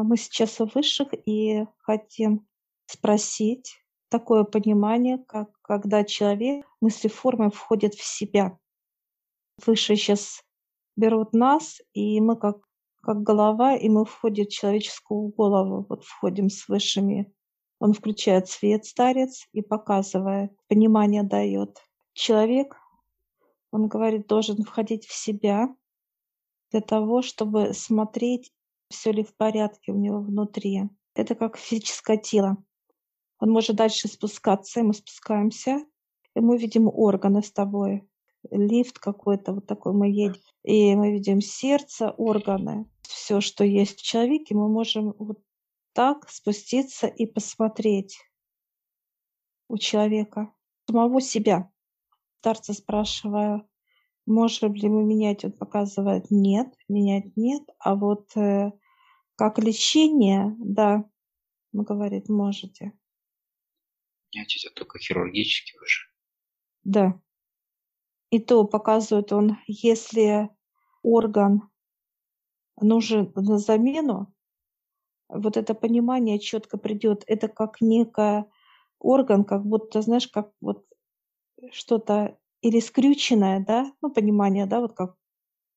А мы сейчас у высших и хотим спросить такое понимание, как когда человек мыслеформой входит в себя. Высшие сейчас берут нас, и мы как, как голова, и мы входим в человеческую голову, вот входим с высшими. Он включает свет, старец, и показывает, понимание дает. Человек, он говорит, должен входить в себя для того, чтобы смотреть, все ли в порядке у него внутри. Это как физическое тело. Он может дальше спускаться, и мы спускаемся, и мы видим органы с тобой. Лифт какой-то вот такой мы едем, и мы видим сердце, органы. Все, что есть в человеке, мы можем вот так спуститься и посмотреть у человека, самого себя. Старца спрашиваю, можем ли мы менять? Он показывает нет, менять нет. А вот э, как лечение, да, говорит, можете. Менять это только хирургически уже. Да. И то показывает он, если орган нужен на замену, вот это понимание четко придет. Это как некий орган, как будто, знаешь, как вот что-то или скрюченное, да, ну, понимание, да, вот как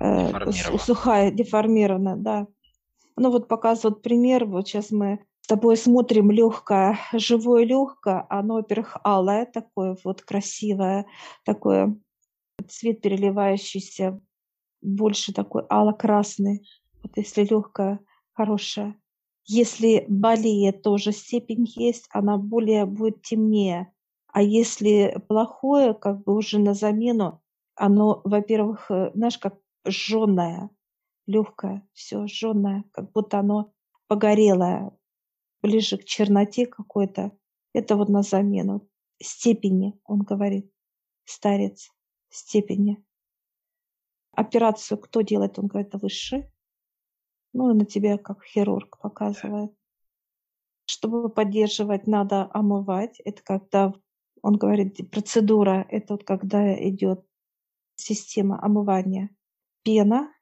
э, сухая, деформированная, да. Ну, вот показывают пример, вот сейчас мы с тобой смотрим легкое, живое легкое, оно, во-первых, алое такое, вот красивое, такое цвет переливающийся, больше такой ало-красный, вот если легкое, хорошее. Если болеет, тоже степень есть, она более будет темнее. А если плохое, как бы уже на замену, оно, во-первых, э, знаешь, как жженое, легкое, все жженое, как будто оно погорелое, ближе к черноте какой-то. Это вот на замену. Степени, он говорит, старец, степени. Операцию кто делает? Он говорит, высший. Ну, и на тебя как хирург показывает. Чтобы поддерживать, надо омывать. Это когда, он говорит, процедура, это вот когда идет система омывания. Пена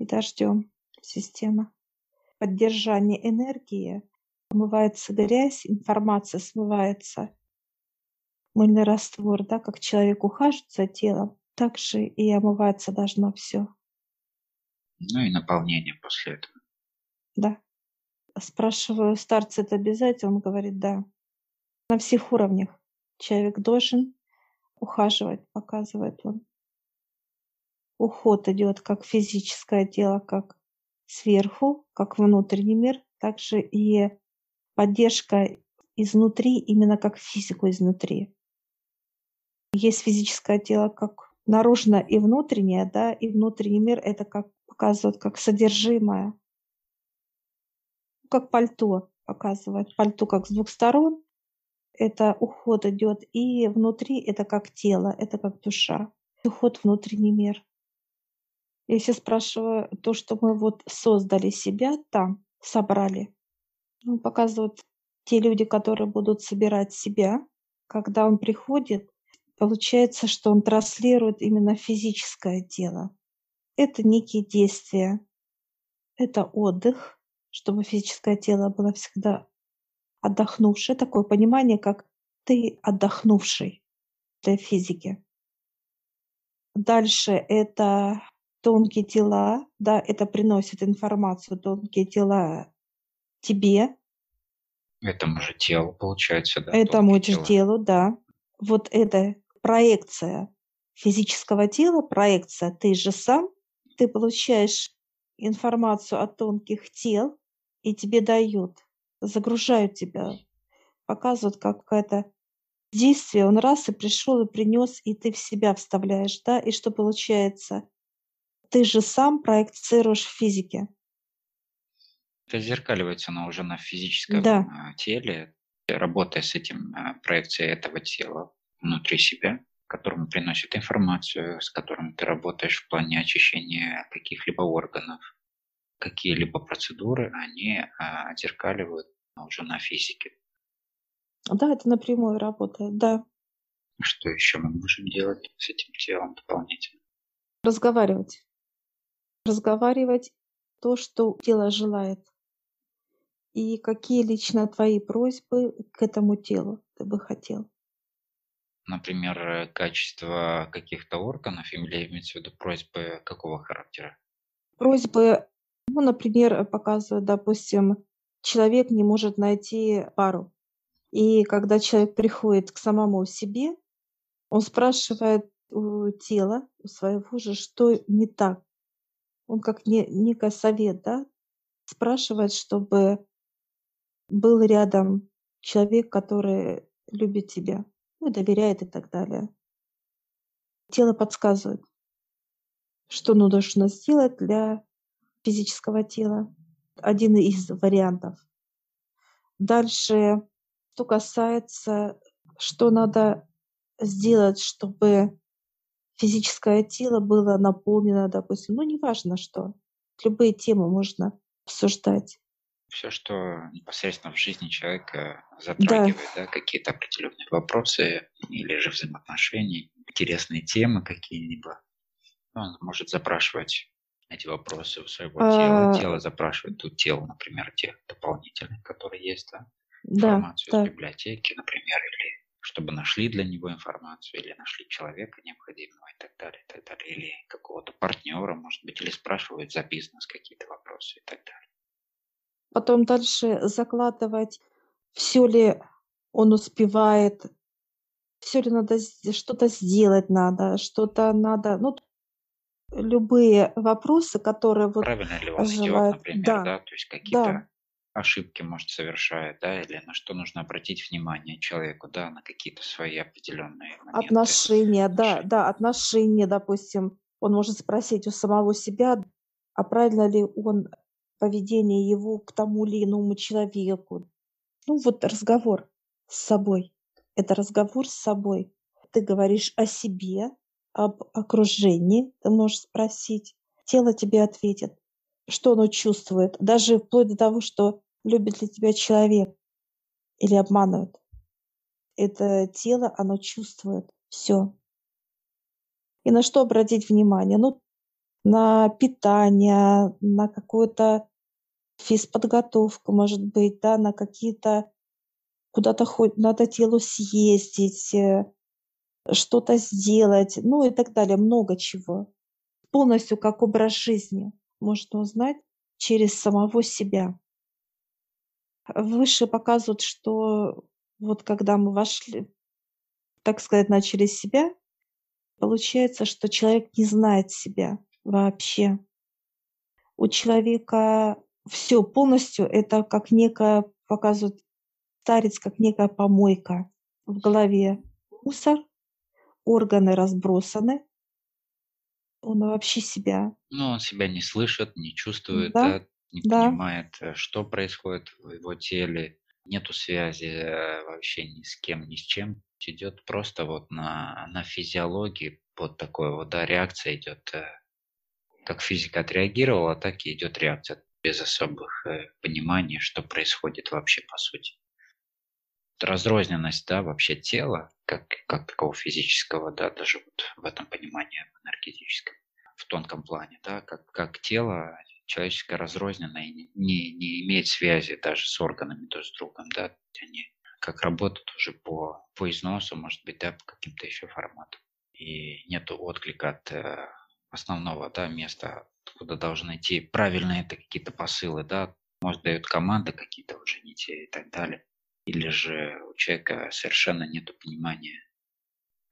и дождем система. Поддержание энергии. Омывается грязь, информация смывается. Мыльный раствор, да, как человек ухаживает за телом, так же и омываться должно все. Ну и наполнение после этого. Да. Спрашиваю, старца это обязательно? Он говорит, да. На всех уровнях человек должен ухаживать, показывает он. Уход идет как физическое тело, как сверху, как внутренний мир, также и поддержка изнутри, именно как физику изнутри. Есть физическое тело как наружное и внутреннее, да, и внутренний мир это как показывают как содержимое, как пальто показывает. Пальто как с двух сторон. Это уход идет. И внутри это как тело, это как душа. Уход внутренний мир. Если спрашиваю то, что мы вот создали себя там, собрали, ну, показывают те люди, которые будут собирать себя, когда он приходит, получается, что он транслирует именно физическое тело. Это некие действия, это отдых, чтобы физическое тело было всегда отдохнувшее, такое понимание, как ты отдохнувший для физики. Дальше это тонкие тела, да, это приносит информацию, тонкие тела тебе. Этому же телу, получается, да? Этому же телу, да. Вот это проекция физического тела, проекция ты же сам, ты получаешь информацию от тонких тел, и тебе дают, загружают тебя, показывают как какое-то действие, он раз и пришел и принес, и ты в себя вставляешь, да, и что получается? Ты же сам проецируешь в физике. Это зеркаливается оно уже на физическом да. А, теле, работая с этим а, проекцией этого тела внутри себя которому приносят информацию, с которым ты работаешь в плане очищения каких-либо органов. Какие-либо процедуры, они а, отзеркаливают уже на физике. Да, это напрямую работает, да. Что еще мы можем делать с этим телом дополнительно? Разговаривать. Разговаривать то, что тело желает. И какие лично твои просьбы к этому телу ты бы хотел? Например, э, качество каких-то органов или имеется в виду просьбы какого характера? Просьбы, ну, например, показывают, допустим, человек не может найти пару. И когда человек приходит к самому себе, он спрашивает у тела, у своего же, что не так. Он как не, некий совет, да, спрашивает, чтобы был рядом человек, который любит тебя, ну, доверяет и так далее. Тело подсказывает, что нужно сделать для физического тела. Один из вариантов. Дальше, что касается, что надо сделать, чтобы физическое тело было наполнено, допустим, ну, неважно что. Любые темы можно обсуждать все, что непосредственно в жизни человека затрагивает, да, да какие-то определенные вопросы или же взаимоотношения, интересные темы какие-либо. Он может запрашивать эти вопросы у своего а... тела. Тело запрашивает тут тело, например, тех дополнительных, которые есть, да, информацию да, из да. библиотеки, например, или чтобы нашли для него информацию, или нашли человека необходимого и так далее, и так далее, или какого-то партнера, может быть, или спрашивают за бизнес какие-то вопросы и так далее потом дальше закладывать, все ли он успевает, все ли надо, что-то сделать надо, что-то надо, ну, любые вопросы, которые вот Правильно ли он желают. идет, например, да, да то есть какие-то да. Ошибки, может, совершает, да, или на что нужно обратить внимание человеку, да, на какие-то свои определенные моменты. Отношения, да, да, отношения, допустим, он может спросить у самого себя, а правильно ли он поведение его к тому или иному человеку. Ну вот разговор с собой. Это разговор с собой. Ты говоришь о себе, об окружении, ты можешь спросить. Тело тебе ответит, что оно чувствует. Даже вплоть до того, что любит ли тебя человек или обманывает. Это тело, оно чувствует все. И на что обратить внимание? Ну, на питание, на какую-то физподготовку, может быть, да, на какие-то куда-то хоть надо телу съездить, э, что-то сделать, ну и так далее, много чего. Полностью как образ жизни можно узнать через самого себя. Выше показывают, что вот когда мы вошли, так сказать, начали себя, получается, что человек не знает себя вообще. У человека все полностью это как некая, показывает старец, как некая помойка в голове. Мусор, органы разбросаны, он вообще себя. Ну, он себя не слышит, не чувствует, да, да не да. понимает, э, что происходит в его теле, нету связи э, вообще ни с кем, ни с чем. Идет просто вот на, на физиологии, вот такой вот, да, реакция идет. Э, как физика отреагировала, так и идет реакция без особых пониманий, что происходит вообще по сути. Разрозненность, да, вообще тела, как, как такого физического, да, даже вот в этом понимании энергетическом, в тонком плане, да, как, как тело человеческое разрозненное не, не, имеет связи даже с органами друг с другом, да, они как работают уже по, по износу, может быть, да, по каким-то еще форматам. И нету отклика от э, основного, да, места куда должны идти правильные какие-то посылы, да, может дают команды какие-то уже не те и так далее. Или же у человека совершенно нет понимания,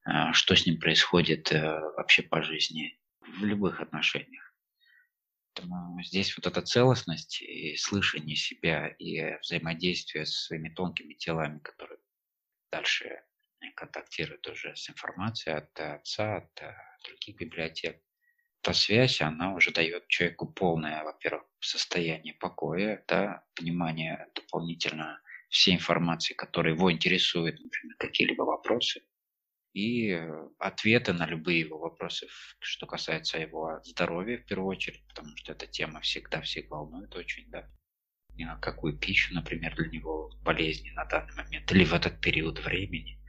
а, что с ним происходит э, вообще по жизни в любых отношениях. Поэтому здесь вот эта целостность и слышание себя, и взаимодействие со своими тонкими телами, которые дальше контактируют уже с информацией от отца, от э, других библиотек, та связь, она уже дает человеку полное, во-первых, состояние покоя, да, понимание дополнительно всей информации, которая его интересует, например, какие-либо вопросы, и э, ответы на любые его вопросы, что касается его здоровья в первую очередь, потому что эта тема всегда всех волнует очень, да. И какую пищу, например, для него болезни на данный момент, или в этот период времени,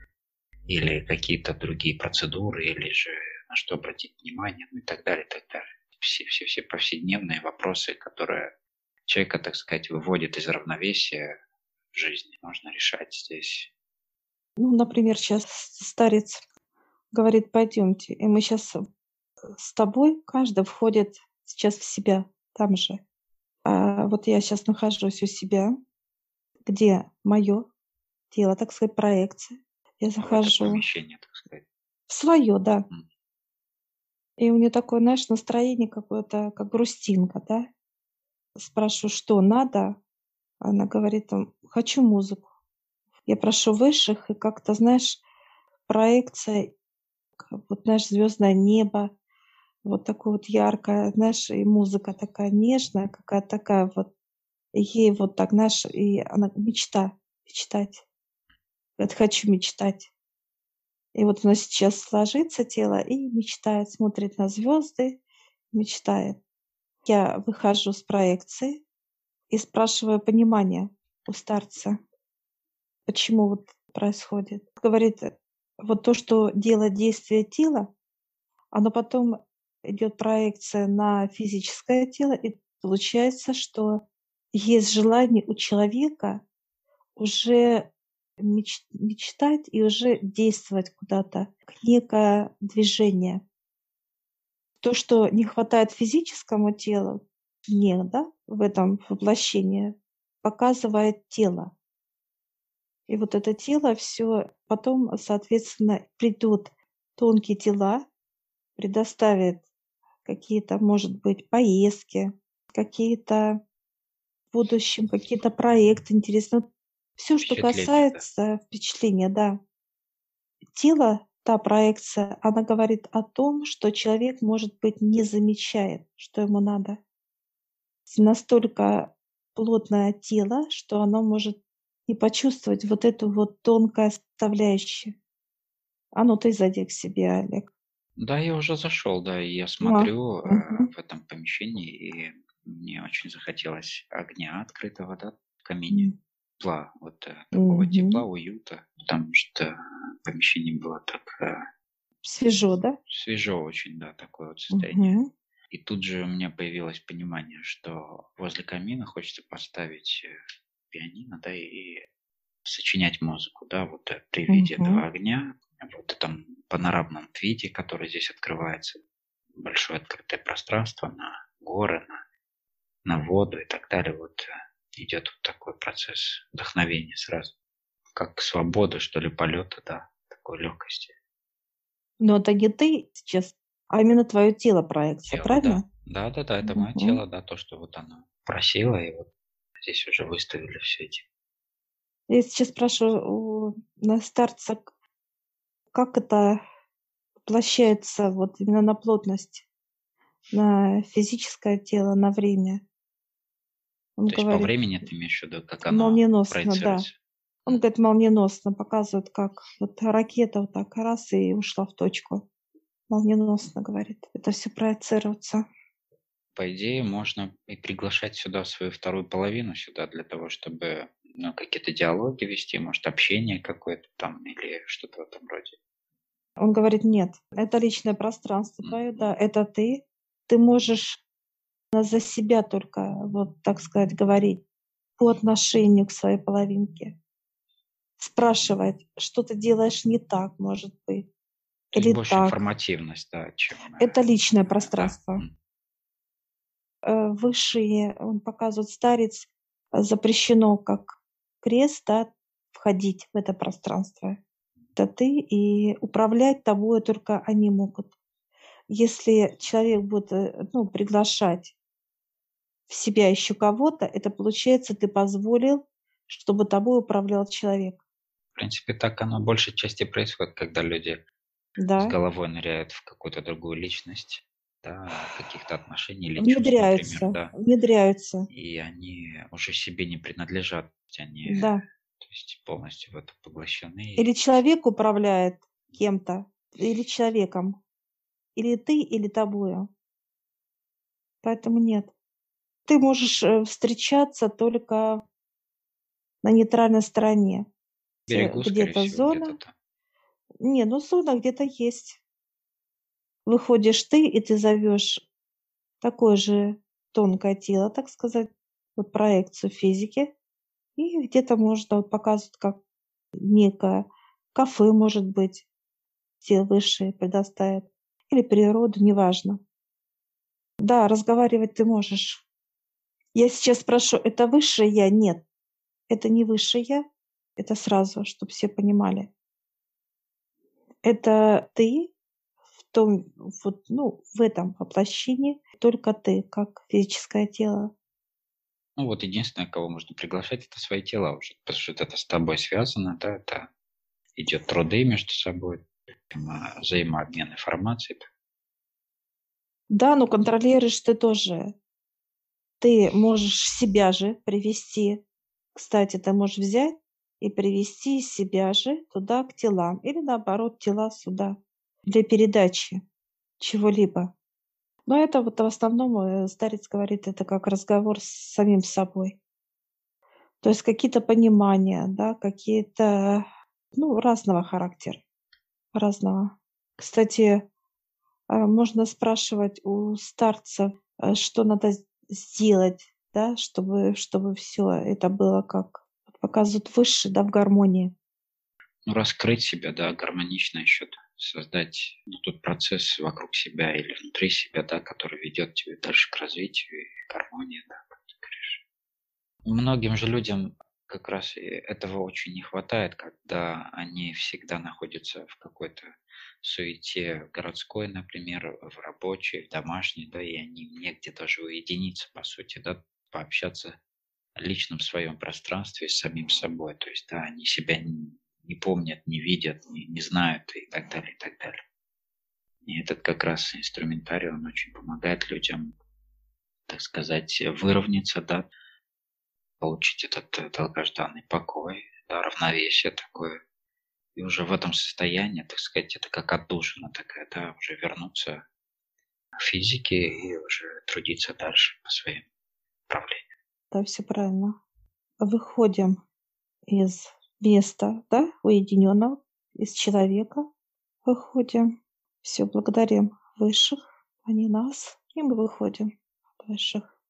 или какие-то другие процедуры, или же на что обратить внимание, ну и так далее, и так далее. Все, все, все повседневные вопросы, которые человека, так сказать, выводит из равновесия в жизни. Можно решать здесь. Ну, например, сейчас старец говорит, пойдемте, и мы сейчас с тобой, каждый входит сейчас в себя там же. А вот я сейчас нахожусь у себя, где мое тело, так сказать, проекция. Я захожу. В помещение, так сказать. В свое, да. И у нее такое, знаешь, настроение какое-то, как грустинка, да? Спрашиваю, что надо? Она говорит, хочу музыку. Я прошу высших, и как-то, знаешь, проекция, вот, знаешь, звездное небо, вот такое вот яркое, знаешь, и музыка такая нежная, какая-то такая вот, ей вот так, знаешь, и она мечта, мечтать. Говорит, хочу мечтать. И вот она сейчас ложится тело и мечтает, смотрит на звезды, мечтает. Я выхожу с проекции и спрашиваю понимание у старца, почему вот происходит. Говорит, вот то, что делает действие тела, оно потом идет проекция на физическое тело, и получается, что есть желание у человека уже меч, мечтать и уже действовать куда-то, некое движение. То, что не хватает физическому телу, не, да, в этом воплощении, показывает тело. И вот это тело все потом, соответственно, придут тонкие тела, предоставит какие-то, может быть, поездки, какие-то в будущем, какие-то проекты интересные. Все, что касается да. впечатления, да. Тело, та проекция, она говорит о том, что человек, может быть, не замечает, что ему надо. Настолько плотное тело, что оно может не почувствовать вот эту вот тонкое составляющее. А ну ты зайди к себе, Олег. Да, я уже зашел, да, и я смотрю а, угу. в этом помещении, и мне очень захотелось огня открытого, да, камине тепла, вот э, такого mm тепла, уюта, потому что помещение было так... Э, свежо, да? Свежо очень, да, такое вот состояние. mm И тут же у меня появилось понимание, что возле камина хочется поставить э, пианино, да, и сочинять музыку, да, вот при виде mm этого огня, вот этом панорамном виде, который здесь открывается, большое открытое пространство на горы, на, на воду и так далее, вот идет вот такой процесс вдохновения сразу. Как свобода, что ли, полета, да, такой легкости. Но это не ты сейчас, а именно твое тело проекция, тело, правильно? Да, да, да, да это мое тело, да, то, что вот оно просило, и вот здесь уже выставили все эти. Я сейчас спрашиваю на старца, как это воплощается вот именно на плотность, на физическое тело, на время? Он То говорит, есть по времени ты имеешь в виду, как оно молниеносно, да. Он говорит, молниеносно показывает, как вот ракета вот так раз и ушла в точку. Молниеносно, говорит. Это все проецируется. По идее, можно и приглашать сюда свою вторую половину сюда для того, чтобы ну, какие-то диалоги вести, может, общение какое-то там или что-то в этом роде. Он говорит, нет, это личное пространство твое, да, это ты. Ты можешь за себя только, вот так сказать, говорить по отношению к своей половинке. Спрашивать, что ты делаешь не так, может быть. Или больше так. информативность, да, чем... Э, Это личное пространство. Да. Э, высшие, он показывает, старец, запрещено как крест, да, входить в это пространство. Это ты, и управлять тобой только они могут. Если человек будет э, ну, приглашать в себя еще кого-то, это получается, ты позволил, чтобы тобой управлял человек. В принципе, так оно в большей части происходит, когда люди да. с головой ныряют в какую-то другую личность, да, каких-то отношений или внедряются, чувств, например, да. внедряются. И они уже себе не принадлежат, они да. то есть полностью в это поглощены. Или человек управляет кем-то, или человеком, или ты, или тобою. Поэтому нет ты можешь э, встречаться только на нейтральной стороне. Берегу, где-то зона. Где не, ну зона где-то есть. Выходишь ты, и ты зовешь такое же тонкое тело, так сказать, вот проекцию физики, и где-то можно вот показывать, как некое кафе, может быть, те высшие предоставят, или природу, неважно. Да, разговаривать ты можешь. Я сейчас спрошу, это высшее я? Нет. Это не высшее я. Это сразу, чтобы все понимали. Это ты в том, вот, ну, в этом воплощении, только ты, как физическое тело. Ну вот единственное, кого можно приглашать, это свои тела уже, потому что это с тобой связано, да, это идет труды между собой, взаимообмен информацией. Да, но контролируешь ты тоже. Ты можешь себя же привести. Кстати, ты можешь взять и привести себя же туда, к телам, или наоборот, тела сюда, для передачи чего-либо. Но это вот в основном, э, старец говорит, это как разговор с самим собой. То есть какие-то понимания, да, какие-то, ну, разного характера, разного. Кстати, а, можно спрашивать у старца, э, что надо сделать, да, чтобы, чтобы все это было как показывают выше, да, в гармонии. Ну, раскрыть себя, да, гармонично еще создать ну, тот процесс вокруг себя или внутри себя, да, который ведет тебя дальше к развитию и гармонии, да, как ты говоришь. Многим же людям как раз этого очень не хватает, когда они всегда находятся в какой-то суете городской, например, в рабочей, в домашней, да, и они негде даже уединиться, по сути, да, пообщаться личном своем пространстве с самим собой. То есть, да, они себя не, не помнят, не видят, не, не знают и так далее, и так далее. И этот как раз инструментарий, он очень помогает людям, так сказать, выровняться, да, получить этот долгожданный покой, да, равновесие такое. И уже в этом состоянии, так сказать, это как отдушина такая, да, уже вернуться в физике и уже трудиться дальше по своим направлениям. Да, все правильно. Выходим из места, да, уединенного, из человека. Выходим. Все, благодарим высших, они нас, и мы выходим от высших.